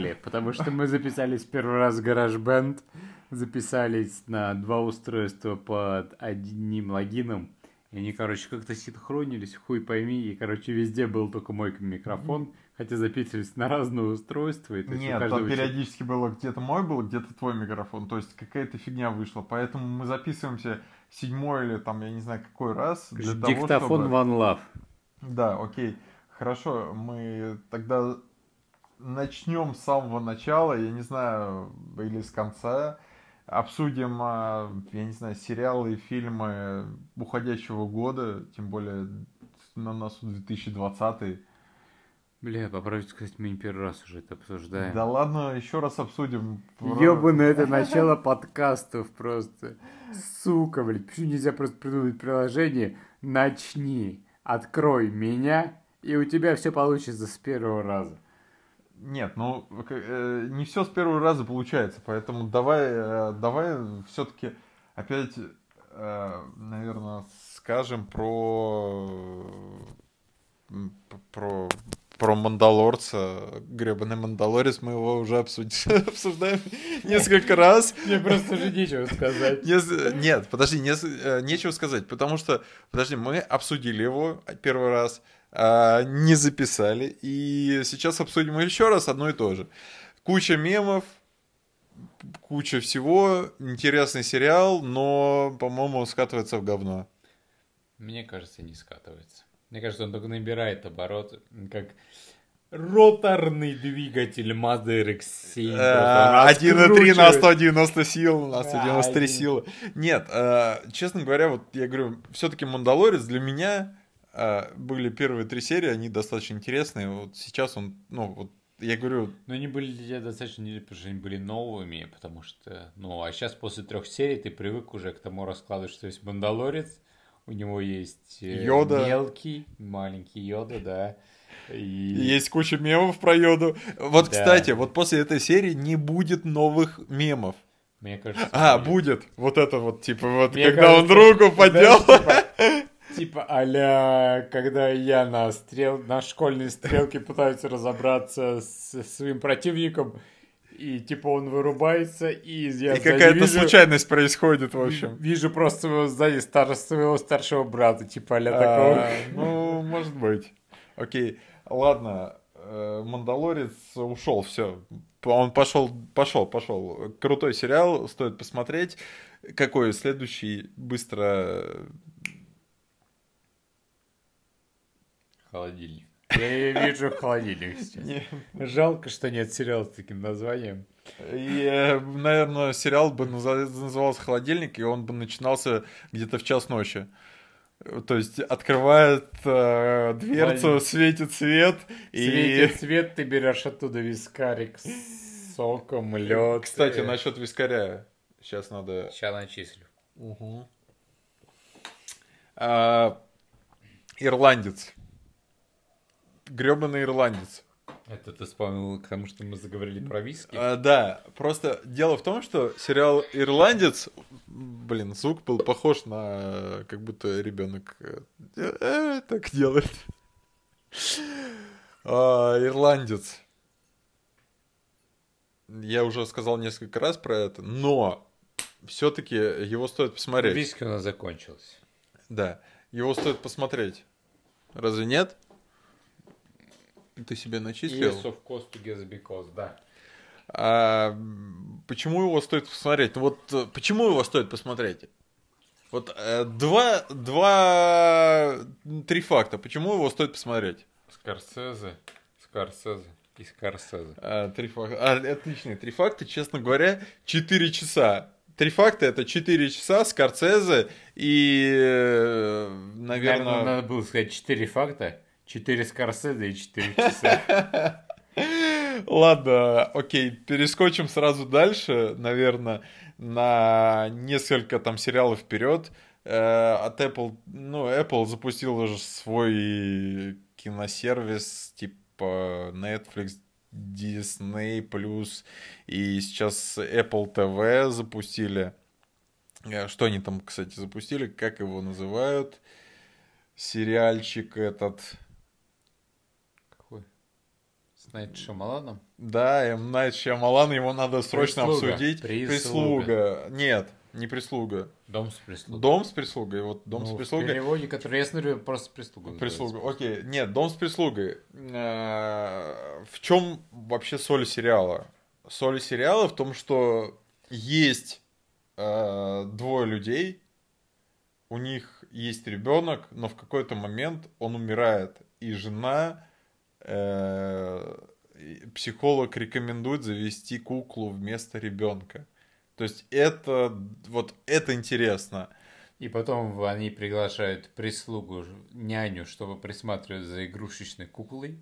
опоздали, потому что мы записались первый раз в GarageBand, записались на два устройства под одним логином, и они, короче, как-то синхронились, хуй пойми, и, короче, везде был только мой микрофон, хотя записывались на разные устройства. И, Нет, там периодически было где-то мой был, где-то твой микрофон, то есть какая-то фигня вышла, поэтому мы записываемся седьмой или там, я не знаю, какой раз. Для Диктофон того, чтобы... One Love. Да, окей. Хорошо, мы тогда начнем с самого начала, я не знаю, или с конца. Обсудим, а, я не знаю, сериалы и фильмы уходящего года, тем более на носу 2020. Бля, попробуйте сказать, мы не первый раз уже это обсуждаем. Да ладно, еще раз обсудим. Ёбаное это начало подкастов просто. Сука, блядь, почему нельзя просто придумать приложение «Начни, открой меня», и у тебя все получится с первого раза. Нет, ну э, не все с первого раза получается, поэтому давай, э, давай все-таки опять, э, наверное, скажем про про про Мандалорца, гребаный Мандалорец, мы его уже обсудили, обсуждаем несколько раз. Мне просто уже нечего сказать. Нет, подожди, э, нечего сказать, потому что, подожди, мы обсудили его первый раз, а, не записали, и сейчас обсудим еще раз одно и то же. Куча мемов, куча всего, интересный сериал, но, по-моему, скатывается в говно. Мне кажется, не скатывается. Мне кажется, он только набирает обороты, как роторный двигатель Mazda RX-7. 1.3 на 190 сил, на 193 силы. Нет, э, честно говоря, вот я говорю, все-таки Мандалорец для меня э, были первые три серии, они достаточно интересные. Вот сейчас он, ну, вот я говорю... Но они были достаточно, потому что они были новыми, потому что, ну, а сейчас после трех серий ты привык уже к тому раскладу, что есть Мандалорец, у него есть э, Йода. мелкий, маленький Йода, да. И... Есть куча мемов про Йоду. Вот, да. кстати, вот после этой серии не будет новых мемов. Мне кажется. А, будет. будет. Вот это вот, типа, вот, Мне когда кажется, он руку поднял. Да, типа, типа а когда я на, стрел... на школьной стрелке пытаюсь разобраться с своим противником, и типа он вырубается, и я И какая-то случайность происходит, в общем. Вижу просто его сзади стар... своего старшего брата, типа а такого. Ну, может быть. Окей, ладно, э, Мандалорец ушел, все. Он пошел, пошел, пошел. Крутой сериал, стоит посмотреть. Какой следующий быстро... Холодильник. Я вижу холодильник сейчас. Не. Жалко, что нет сериала с таким названием. И, наверное, сериал бы назывался «Холодильник», и он бы начинался где-то в час ночи. То есть открывает э, дверцу, Холодильник. светит свет. Светит и... свет, ты берешь оттуда вискарик с соком, лед. Кстати, насчет вискаря. Сейчас надо... Сейчас начислю. Угу. А, ирландец гребаный ирландец. Это ты вспомнил, потому что мы заговорили про виски? А, да, просто дело в том, что сериал «Ирландец», блин, звук был похож на как будто ребенок э, э, так делает. А, «Ирландец». Я уже сказал несколько раз про это, но все-таки его стоит посмотреть. Виски у нас закончилось. Да, его стоит посмотреть. Разве нет? Ты себе начислил? Yes, of course, to guess because, да. А, почему его стоит посмотреть? Ну вот э, почему его стоит посмотреть? Вот э, два, два, три факта. Почему его стоит посмотреть? Скорсезе, Скорсезе и Скорсезе. А, три факта. А, отличные три факта. Честно говоря, четыре часа. Три факта это четыре часа, Скорсезе и, э, наверное... Наверное, надо было сказать четыре факта. Четыре Скорсезе и четыре часа. Ладно, окей, перескочим сразу дальше, наверное, на несколько там сериалов вперед. Э, от Apple, ну, Apple запустил уже свой киносервис, типа Netflix, Disney+, и сейчас Apple TV запустили. Э, что они там, кстати, запустили, как его называют? Сериальчик этот С Найт Шамаланом? Да, М. Найт Шьямалан, его надо срочно Прислуга. обсудить. Прислуга. Нет, не прислуга. Дом с прислугой. Дом с прислугой. Вот дом с Ну, В прислугой. переводе, который я смотрю, просто прислуга. Прислуга. Окей. Нет, дом с прислугой. Э, В чем вообще соль сериала? Соль сериала в том, что есть э, двое людей, у них есть ребенок, но в какой-то момент он умирает, и жена психолог рекомендует завести куклу вместо ребенка. То есть это вот это интересно. И потом они приглашают прислугу, няню, чтобы присматривать за игрушечной куклой.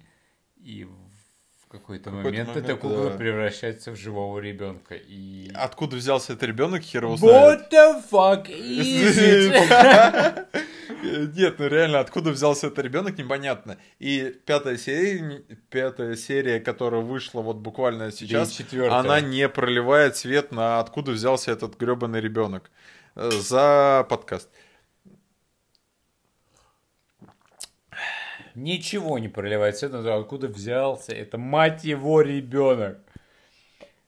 И в какой-то, какой-то момент, эта момент, кукла да. превращается в живого ребенка. И... Откуда взялся этот ребенок, хер его знает. What the fuck is it? Нет, ну реально, откуда взялся этот ребенок, непонятно. И пятая серия, пятая серия, которая вышла вот буквально сейчас, она не проливает свет на откуда взялся этот гребаный ребенок. Э, За подкаст. Ничего не проливает свет на то, откуда взялся. Это мать его ребенок.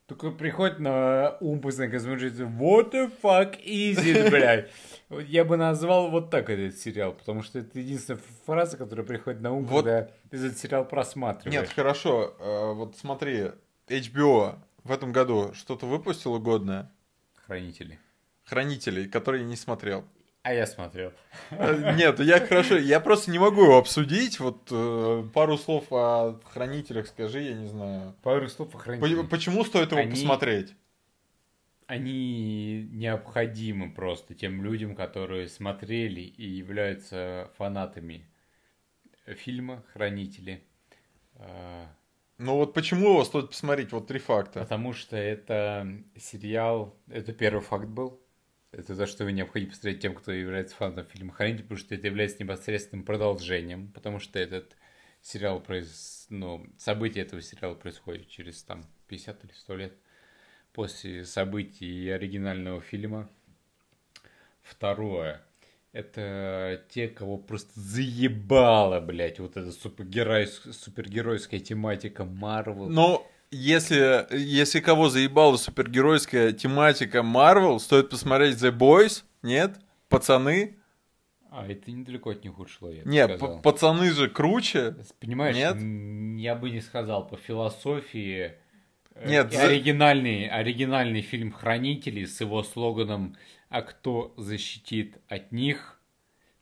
Только приходит на ум космический What the fuck is it, блядь? Я бы назвал вот так этот сериал, потому что это единственная фраза, которая приходит на ум, Вот. когда ты этот сериал просматриваешь. Нет, хорошо, э, вот смотри, HBO в этом году что-то выпустило годное? Хранители. Хранителей, которые я не смотрел. А я смотрел. Э, Нет, я хорошо, я просто не могу его обсудить. Вот э, пару слов о хранителях скажи, я не знаю. Пару слов о хранителях. Почему стоит его Они- посмотреть? Они необходимы просто тем людям, которые смотрели и являются фанатами фильма «Хранители». А, Ну вот почему его стоит посмотреть? Вот три факта. Потому что это сериал, это первый факт был. Это то, что необходимо посмотреть тем, кто является фанатом фильма «Хранитель», потому что это является непосредственным продолжением, потому что этот сериал, произ... ну, события этого сериала происходят через там 50 или 100 лет после событий оригинального фильма. Второе. Это те, кого просто заебала, блядь, вот эта супергеройс- супергеройская тематика Марвел. Но если, если кого заебала супергеройская тематика Marvel, стоит посмотреть The Boys, нет? Пацаны? А, это недалеко от них ушло, я Нет, сказал. пацаны же круче. Понимаешь, Нет? я бы не сказал, по философии Нет, оригинальный, оригинальный фильм «Хранители» с его слоганом «А кто защитит от них?»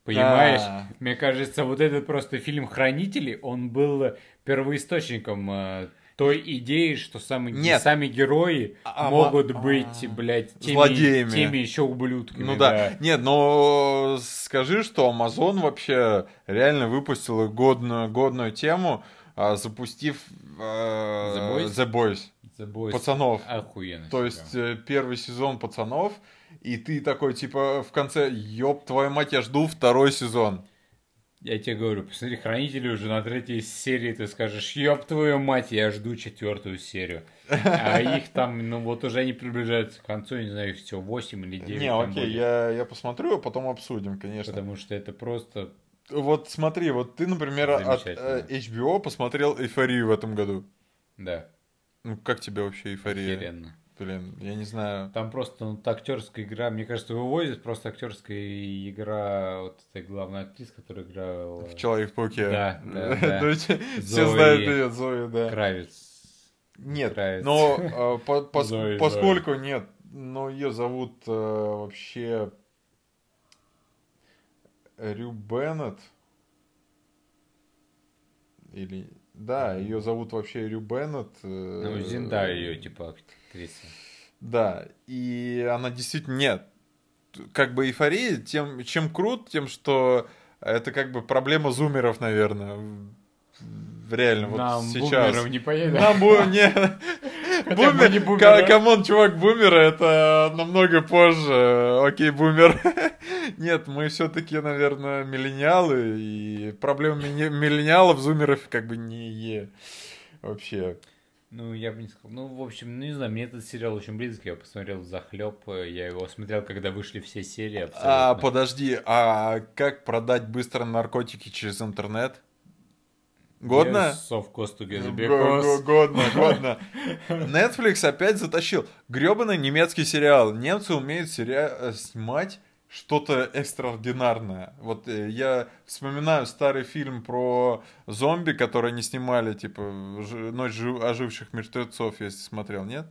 Понимаешь? Да. Мне кажется, вот этот просто фильм «Хранители», он был первоисточником э, той идеи, что сами, Нет. сами герои А, могут а, быть, блядь, теми, злодеями. теми еще ублюдками. Ну да. Нет, но скажи, что Amazon вообще реально выпустила годную, годную тему, а, запустив э, The Boys? The Boys. Пацанов. Охуенно. То есть э, первый сезон пацанов, и ты такой, типа, в конце, ёб твою мать, я жду второй сезон. Я тебе говорю, посмотри, Хранители уже на третьей серии ты скажешь, ёб твою мать, я жду четвертую серию. А их там, ну вот уже они приближаются к концу, не знаю, их всего 8 или 9. Не, окей, будет. я, я посмотрю, а потом обсудим, конечно. Потому что это просто... Вот смотри, вот ты, например, от э, HBO посмотрел «Эйфорию» в этом году. Да, Ну, как тебе вообще «Эйфория»? охеренно. Блин, я не знаю. Там просто ну, актерская игра, мне кажется, вывозит просто актерская игра, вот эта главная актриса, которая играла... В «Человек-пауке». Да, да, да. Все знают ее, Зои, да. Кравец. Нет, Кравец. но э, по- Зои, поскольку нет, но ее зовут э, вообще Рю Беннет. Или... Да, ее зовут вообще Рю Беннет. э, Ну, Зинда ее, типа, актриса. Да, и она действительно нет. Как бы эйфория, тем, чем крут, тем, что это как бы проблема зумеров, наверное. Реально, вот Нам сейчас. бумеров не поедет. Нам бу- не. Бумер, не бумеры. камон, чувак, бумеры это намного позже. Окей, бумер. Нет, мы все-таки, наверное, миллениалы, и проблема миллениалов, зумеров как бы не е- вообще. Ну, я бы не сказал. Ну, в общем, ну, не знаю, мне этот сериал очень близок. Я посмотрел захлеб. Я его смотрел, когда вышли все серии. А, Абсолютно. подожди, а как продать быстро наркотики через интернет? Годно? Yes, of course together, because... го- Годно, годно. Netflix опять затащил. Гребаный немецкий сериал. Немцы умеют сериа- э, снимать что-то экстраординарное. Вот э, я вспоминаю старый фильм про зомби, который они снимали, типа «Жи- «Ночь жив- оживших мертвецов», если смотрел, нет?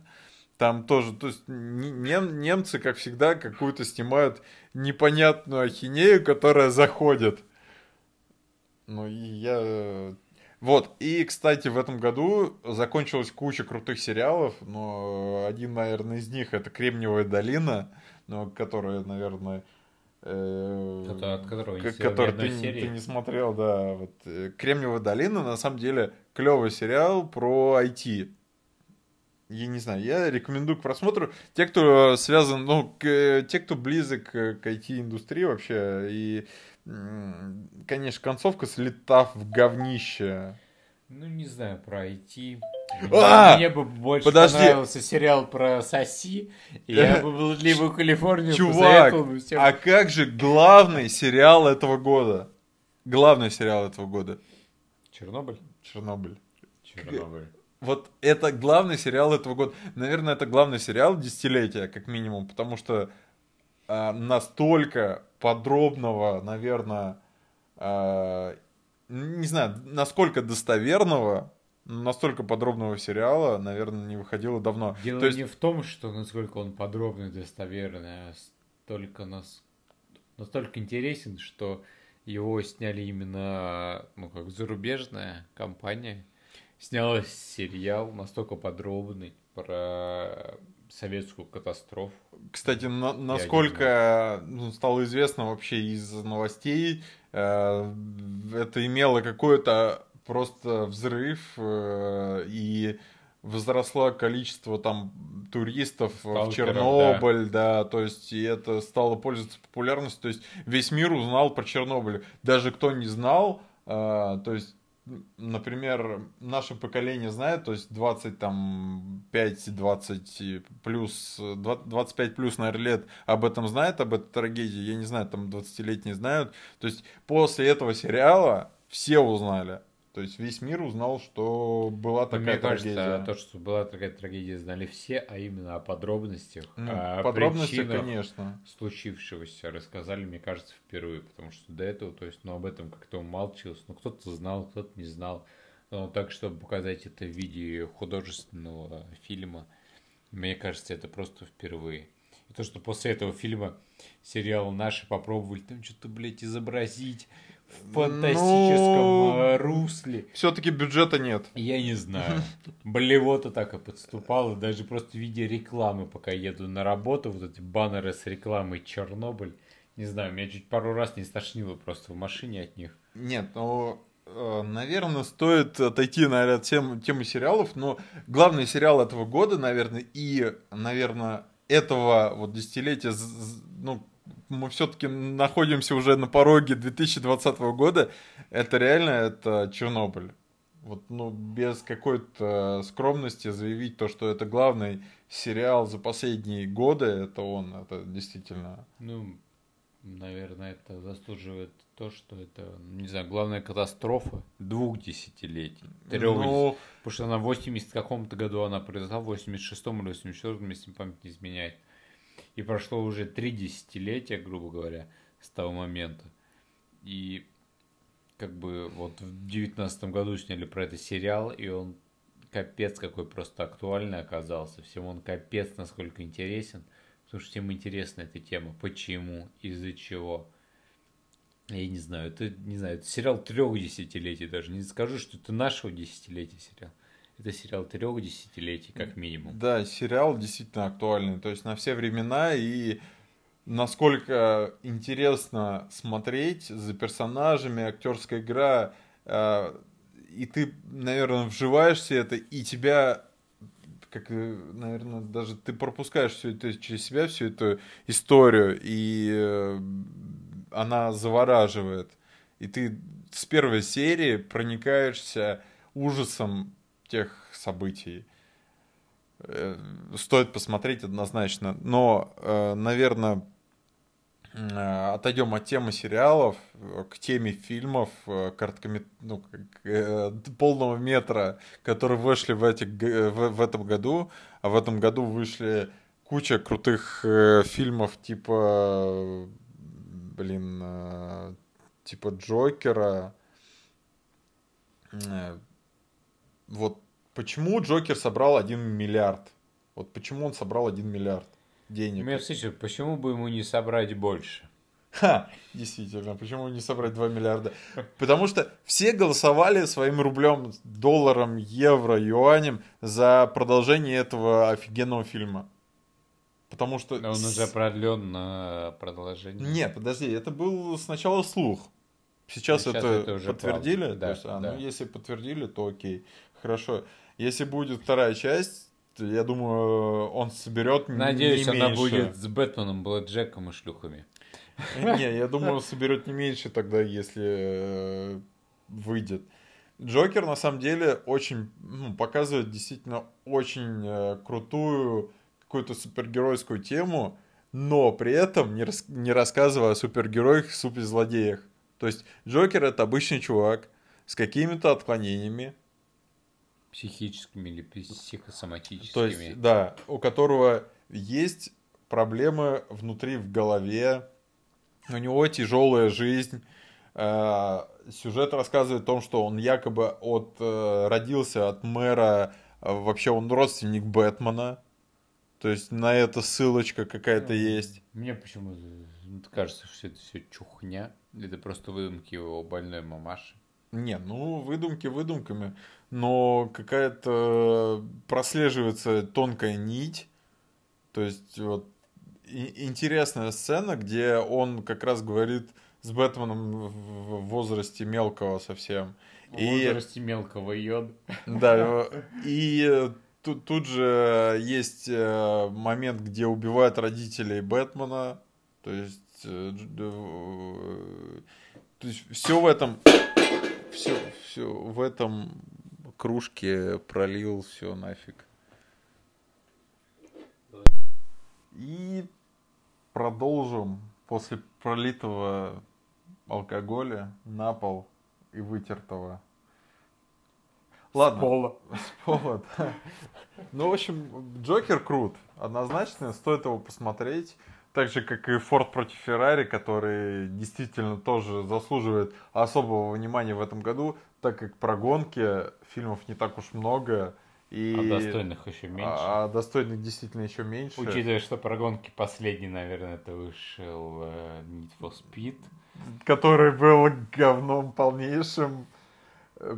Там тоже, то есть нем- немцы, как всегда, какую-то снимают непонятную ахинею, которая заходит. Ну, и я... э, Вот, и, кстати, в этом году закончилась куча крутых сериалов, но один, наверное, из них это «Кремниевая долина», ну, которая, наверное... э, от которого не ни который ты, серии. ты не смотрел, да. Вот, э, «Кремниевая долина» на самом деле клевый сериал про IT. Я не знаю, я рекомендую к просмотру. Те, кто связан, ну, к- те, кто близок к, IT-индустрии вообще, и, конечно, концовка слетав в говнище. Ну, не знаю, про IT. А! Мне бы больше Подожди. понравился сериал про Соси, я бы был либо в Калифорнию, Чувак, бы всем. а как же главный сериал этого года? Главный сериал этого года. Чернобыль? Чернобыль. Чернобыль. Вот это главный сериал этого года. Наверное, это главный сериал десятилетия, как минимум, потому что а, настолько подробного, наверное, а, не знаю, насколько достоверного, но настолько подробного сериала, наверное, не выходило давно. Дело То есть, не в том, что насколько он подробный, достоверный, а столько нас... настолько интересен, что его сняли именно, ну, как зарубежная компания. Сняла сериал настолько подробный про советскую катастрофу. Кстати, на- насколько ну, стало известно вообще из новостей, э, это имело какой-то просто взрыв, э, и возросло количество там туристов в Сталкеров, Чернобыль, да. то есть и это стало пользоваться популярностью, то есть весь мир узнал про Чернобыль. Даже кто не знал, э, то есть Например, наше поколение знает, то есть 20, там, 5, 20 плюс, э, 20 25 плюс, наверное, лет об этом знает, об этой трагедии, я не знаю, там 20-летние знают. То есть после этого сериала все узнали. То есть весь мир узнал, что была Но такая Мне кажется, трагедия. то, что была такая трагедия, знали все, а именно о подробностях, Ну, о подробности, причинах конечно. случившегося рассказали, мне кажется, впервые, потому что до этого, то есть, ну, об этом как-то умалчивалось, ну, кто-то знал, кто-то не знал, но так, чтобы показать это в виде художественного фильма, мне кажется, это просто впервые. И то, что после этого фильма сериал наши попробовали там что-то, блядь, изобразить в фантастическом Ну, э, русле. Все-таки бюджета нет. Я не знаю. Блевота так и подступала, даже просто в виде рекламы, пока еду на работу, вот эти баннеры с рекламой Чернобыль. Не знаю, меня чуть пару раз не стошнило просто в машине от них. Нет, ну, э, наверное, стоит отойти, наверное, от тем, темы сериалов, но главный сериал этого года, наверное, и, наверное, этого вот десятилетия, ну, мы все-таки находимся уже на пороге 2020 года, это реально, это Чернобыль. Вот, ну, без какой-то скромности заявить то, что это главный сериал за последние годы, это он, это действительно... Ну, наверное, это заслуживает то, что это, не знаю, главная катастрофа двух десятилетий. Трех Ну, Потому что она в 80 каком-то году она произошла, в 86-м или 84-м, если память не изменяет. И прошло уже три десятилетия, грубо говоря, с того момента. И как бы вот в 19 году сняли про это сериал, и он капец какой просто актуальный оказался. Всем он капец насколько интересен. Потому что всем интересна эта тема. Почему? Из-за чего? Я не знаю, это не знаю, это сериал трех десятилетий даже. Не скажу, что это нашего десятилетия сериал. Это сериал трех десятилетий, как минимум. Да, сериал действительно актуальный, то есть на все времена и насколько интересно смотреть за персонажами, актерская игра, э, и ты, наверное, вживаешься в это, и тебя, как, наверное, даже ты пропускаешь все это через себя, всю эту историю, и э, она завораживает. И ты с первой серии проникаешься ужасом тех событий. Э, Стоит посмотреть однозначно. Но, наверное, э, отойдем от темы сериалов э, к теме фильмов э, короткомет... ну, э, полного метра, которые вышли в, этих, г- в, в этом году. А в этом году вышли куча крутых э, фильмов типа, блин, э, типа Джокера. Вот почему Джокер собрал 1 миллиард? Вот почему он собрал 1 миллиард денег? Мерсичев, почему бы ему не собрать больше? Ха, действительно, почему не собрать 2 миллиарда? Потому что все голосовали своим рублем, долларом, евро, юанем за продолжение этого офигенного фильма. Потому что... Он уже продлен на продолжение. Нет, подожди, это был сначала слух. Сейчас, Сейчас это, это уже подтвердили? правда. Да, То есть, а, да. ну, если подтвердили, то окей. Хорошо. Если будет вторая часть, то я думаю, он соберет Надеюсь, не она меньше. будет с Бэтменом, Блэкджеком и шлюхами. Не, я думаю, соберет не меньше тогда, если э, выйдет. Джокер, на самом деле, очень ну, показывает действительно очень э, крутую какую-то супергеройскую тему, но при этом не, рас- не рассказывая о супергероях, суперзлодеях. То есть Джокер это обычный чувак с какими-то отклонениями, Психическими или психосоматическими. то есть, да, у которого есть проблемы внутри в голове, у него тяжелая жизнь. Э, Сюжет рассказывает о том, что он якобы от, э, родился от мэра, э, вообще он родственник Бэтмена. То есть на это ссылочка какая-то есть. Мне почему-то кажется, что это все чухня. Это просто выдумки его больной мамаши. Не, ну выдумки выдумками, но какая-то прослеживается тонкая нить. То есть вот и- интересная сцена, где он как раз говорит с Бэтменом в возрасте мелкого совсем. В И- возрасте мелкого йода. Да, и тут, тут же есть э, момент, где убивают родителей Бэтмена. То есть, э, э, то есть все в этом, все, все в этом кружке пролил все нафиг. И продолжим после пролитого алкоголя на пол и вытертого. Ладно. Пола. С пола, да. Ну, в общем, Джокер крут. Однозначно, стоит его посмотреть. Так же, как и Форд против Феррари, который действительно тоже заслуживает особого внимания в этом году, так как про гонки фильмов не так уж много. И... А достойных еще меньше. А, а достойных действительно еще меньше. Учитывая, что про гонки последний, наверное, это вышел э, Need for Speed. Который был говном полнейшим.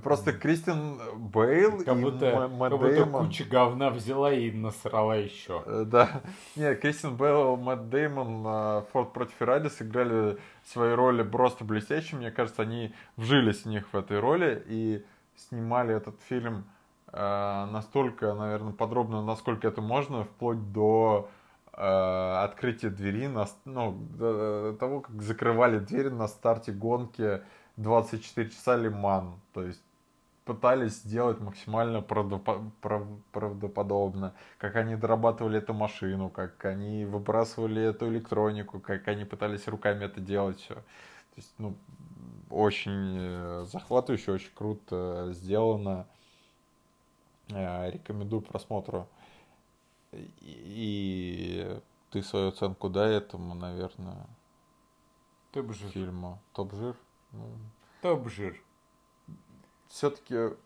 Просто Кристин Бейл Как и будто, Мэтт как будто куча говна взяла и насрала еще. Э, Да. Не, Кристин Белл, Мэтт Деймон, э, Форд против Феррари сыграли свои роли просто блестяще. Мне кажется, они вжились в них в этой роли и снимали этот фильм э, настолько, наверное, подробно, насколько это можно, вплоть до э, открытия двери, на, ну, до того, как закрывали дверь на старте гонки 24 часа Лиман. То есть пытались сделать максимально правдопо- прав- правдоподобно, как они дорабатывали эту машину, как они выбрасывали эту электронику, как они пытались руками это делать все. То есть, ну, очень э, захватывающе, очень круто сделано. Э, Рекомендую к просмотру. И, и ты свою оценку дай этому, наверное, Топ-жир. фильму. Топ-жир? Топ-жир. все-таки,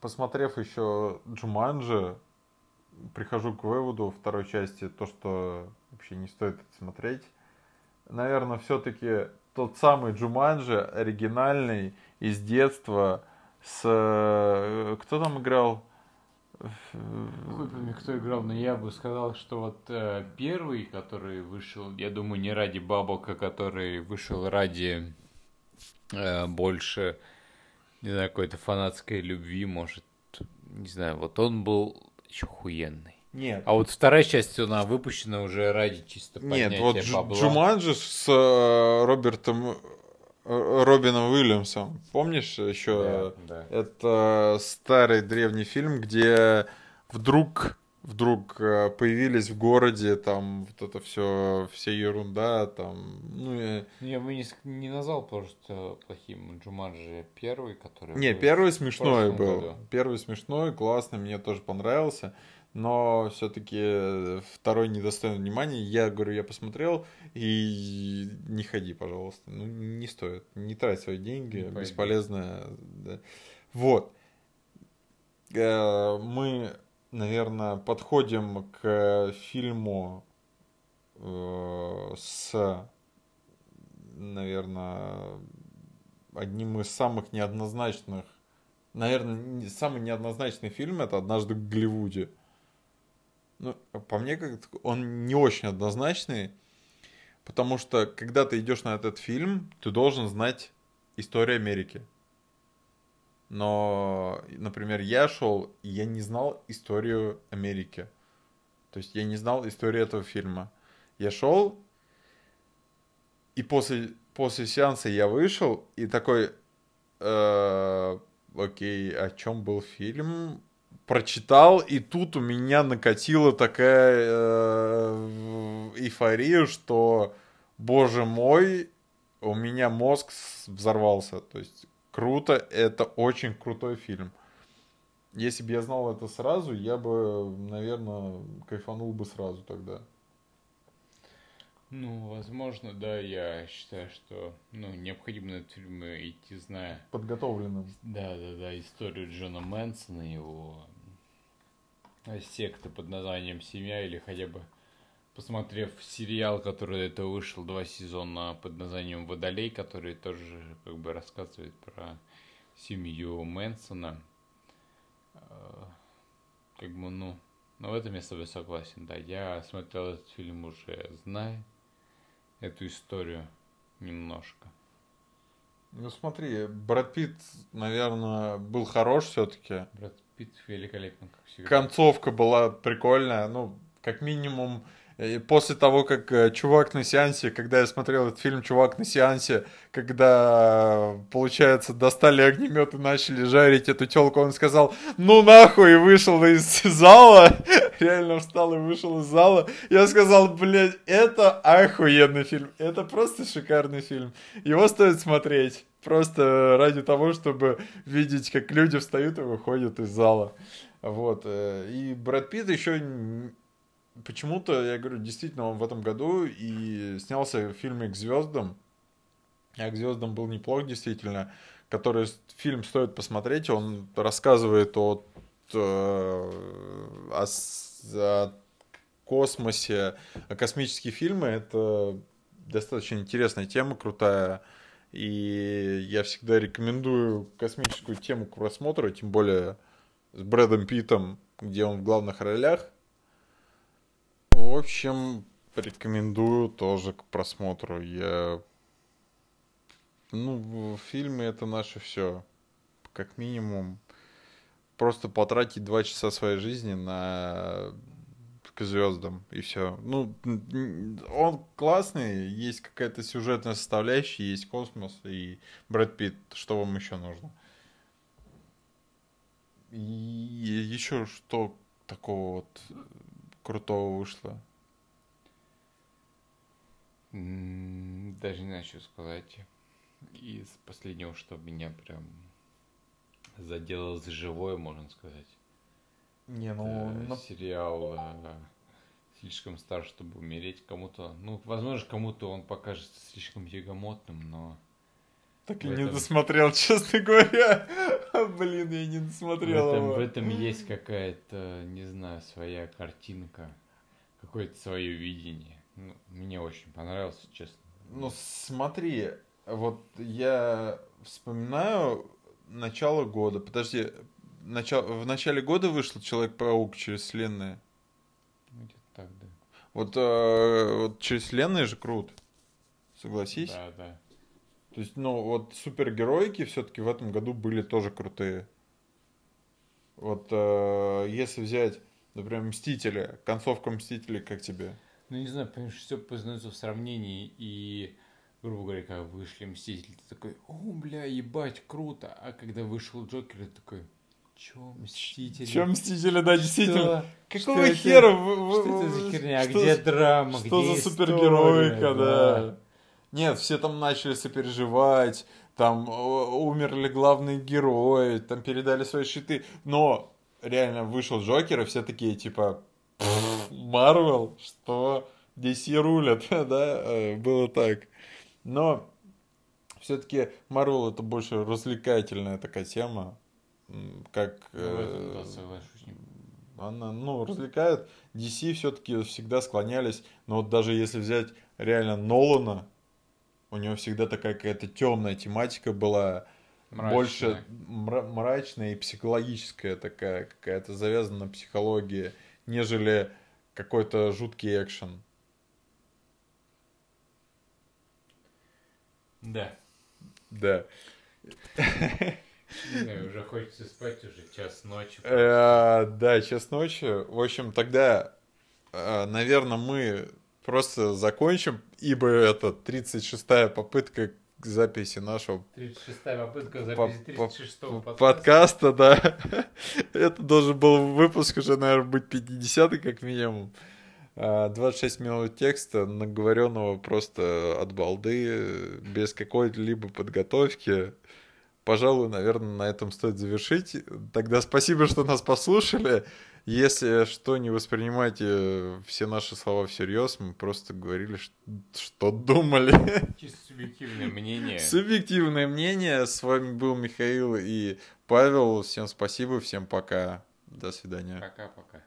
посмотрев еще Джуманджи, прихожу к выводу второй части, то, что вообще не стоит это смотреть. Наверное, все-таки тот самый Джуманджи, оригинальный, из детства, с... э, Кто там играл? Хуй пойми, кто играл, но я бы сказал, что вот э, первый, который вышел, я думаю, не ради бабок, а который вышел ради э, больше, не знаю, какой-то фанатской любви, может, не знаю, вот он был еще хуенный. Нет, А вот вторая часть, она выпущена уже ради чисто Нет, поднятия вот Дж- бабла. Джуманджи с э, Робертом э, Робином Уильямсом. Помнишь еще? Да, да. Это старый древний фильм, где вдруг вдруг э, появились в городе, там вот это все, вся ерунда, там, ну, я... Я бы не, не назвал просто плохим Джуманджи первый, который... Не, первый смешной был. году. Первый смешной, классный, мне тоже понравился. Но все-таки второй недостоин внимания. Я говорю, я посмотрел, и не ходи, пожалуйста. Ну, не стоит. Не трать свои деньги, Не бесполезно. да. Вот. Э, Мы, наверное, подходим к фильму э, с, наверное, одним из самых неоднозначных, наверное, самый неоднозначный фильм это «Однажды в Голливуде». Ну, по мне, как он не очень однозначный, потому что, когда ты идешь на этот фильм, ты должен знать историю Америки. Но, например, я шел, и я не знал историю Америки. То есть я не знал историю этого фильма. Я шел, и после, после сеанса я вышел, и такой, э, окей, о чем был фильм? Прочитал, и тут у меня накатила такая э, эйфория, что, боже мой, у меня мозг взорвался. То есть круто, это очень крутой фильм. Если бы я знал это сразу, я бы, наверное, кайфанул бы сразу тогда. Ну, возможно, да, я считаю, что ну, необходимо на этот фильм идти, зная Подготовленным. Да, да, да, историю Джона Мэнсона, его секты под названием «Семья» или хотя бы посмотрев сериал, который этого вышел, два сезона под названием «Водолей», который тоже как бы рассказывает про семью Мэнсона. Э, Как бы, ну, ну, в этом я с тобой согласен, да. Я смотрел этот фильм уже, зная эту историю немножко. Ну смотри, Брэд Питт, наверное, был хорош все-таки. Брэд Питт великолепно, как всегда. Концовка была прикольная, ну, как минимум, э, после того, как э, чувак на сеансе, когда я смотрел этот фильм, чувак на сеансе, когда, э, получается, достали огнемет и начали жарить эту телку, он сказал, ну нахуй, и вышел из зала, реально встал и вышел из зала. Я сказал, блядь, это охуенный фильм, это просто шикарный фильм. Его стоит смотреть. Просто ради того, чтобы видеть, как люди встают и выходят из зала. Вот. э, И Брэд Питт еще почему-то, я говорю, действительно, он в этом году и снялся в фильме «К звездам». А «К звездам» был неплох, действительно. Который фильм стоит посмотреть. Он рассказывает о, т- о, о космосе, о космические фильмы. Это достаточно интересная тема, крутая. И я всегда рекомендую космическую тему к просмотру, тем более с Брэдом Питтом, где он в главных ролях. В общем, рекомендую тоже к просмотру. Я... Ну, фильмы это наше все. Как минимум, просто потратить два часа своей жизни на к звездам и все. Ну, он классный, есть какая-то сюжетная составляющая, есть космос и Брэд Питт. Что вам еще нужно? И еще что такого вот крутого вышло? Даже не знаю, что сказать. Из последнего, что меня прям задело за живое, можно сказать. Не, ну, Это на- сериал э, «Слишком стар, чтобы умереть». Кому-то, ну, возможно, кому-то он покажется слишком тягомотным, но... так и в не этом- досмотрел, честно говоря. Блин, я не В досмотрел этом, его. в этом есть какая-то, не знаю, своя картинка, какое-то свое видение. Ну, мне очень понравился, честно. Ну, смотри, вот я вспоминаю начало года. Подожди, начало, в начале года вышел Человек-паук через вселенные. Где-то так, да. Вот, э, вот через вселенные же круто. Согласись? Да, да. То есть, ну, вот супергероики все-таки в этом году были тоже крутые. Вот э, если взять, например, Мстители, концовка Мстителей, как тебе? Ну, не знаю, понимаешь, все познается в сравнении, и, грубо говоря, когда вышли Мстители, ты такой, о, бля, ебать, круто, а когда вышел Джокер, ты такой, Чё, Мстители? Чем Мстители, да, действительно. Что? Какого Что это- хера? вы- вы- Что это за херня? Что Где драма? Что Где за история? супергероика, да. Нет, все там начали сопереживать, там э, умерли главные герои, там передали свои щиты. Но реально вышел Джокер, и все такие, типа, Марвел, что DC рулят, да, э, было так. Но все-таки Марвел это больше развлекательная такая тема, как... Ну, э, она, ну, развлекает. DC все-таки всегда склонялись, но вот даже если взять реально Нолана, у него всегда такая какая-то темная тематика была, больше мра- мрачная и психологическая такая, какая-то завязана на психологии, нежели какой-то жуткий экшен. Да. Да. Не уже хочется спать, уже час ночи. Э, Да, час ночи. В общем, тогда, наверное, мы просто закончим, ибо это 36-я попытка к записи нашего 36-я попытка По- записи по- 36-го подкаста. подкаста, да. Это должен был выпуск уже, наверное, быть 50-й как минимум. А, 26 минут текста, наговоренного просто от балды, без какой-либо подготовки. Пожалуй, наверное, на этом стоит завершить. Тогда спасибо, что нас послушали. Если что, не воспринимайте все наши слова всерьез. Мы просто говорили, что думали. Чисто субъективное мнение. Субъективное мнение. С вами был Михаил и Павел. Всем спасибо, всем пока. До свидания. Пока-пока.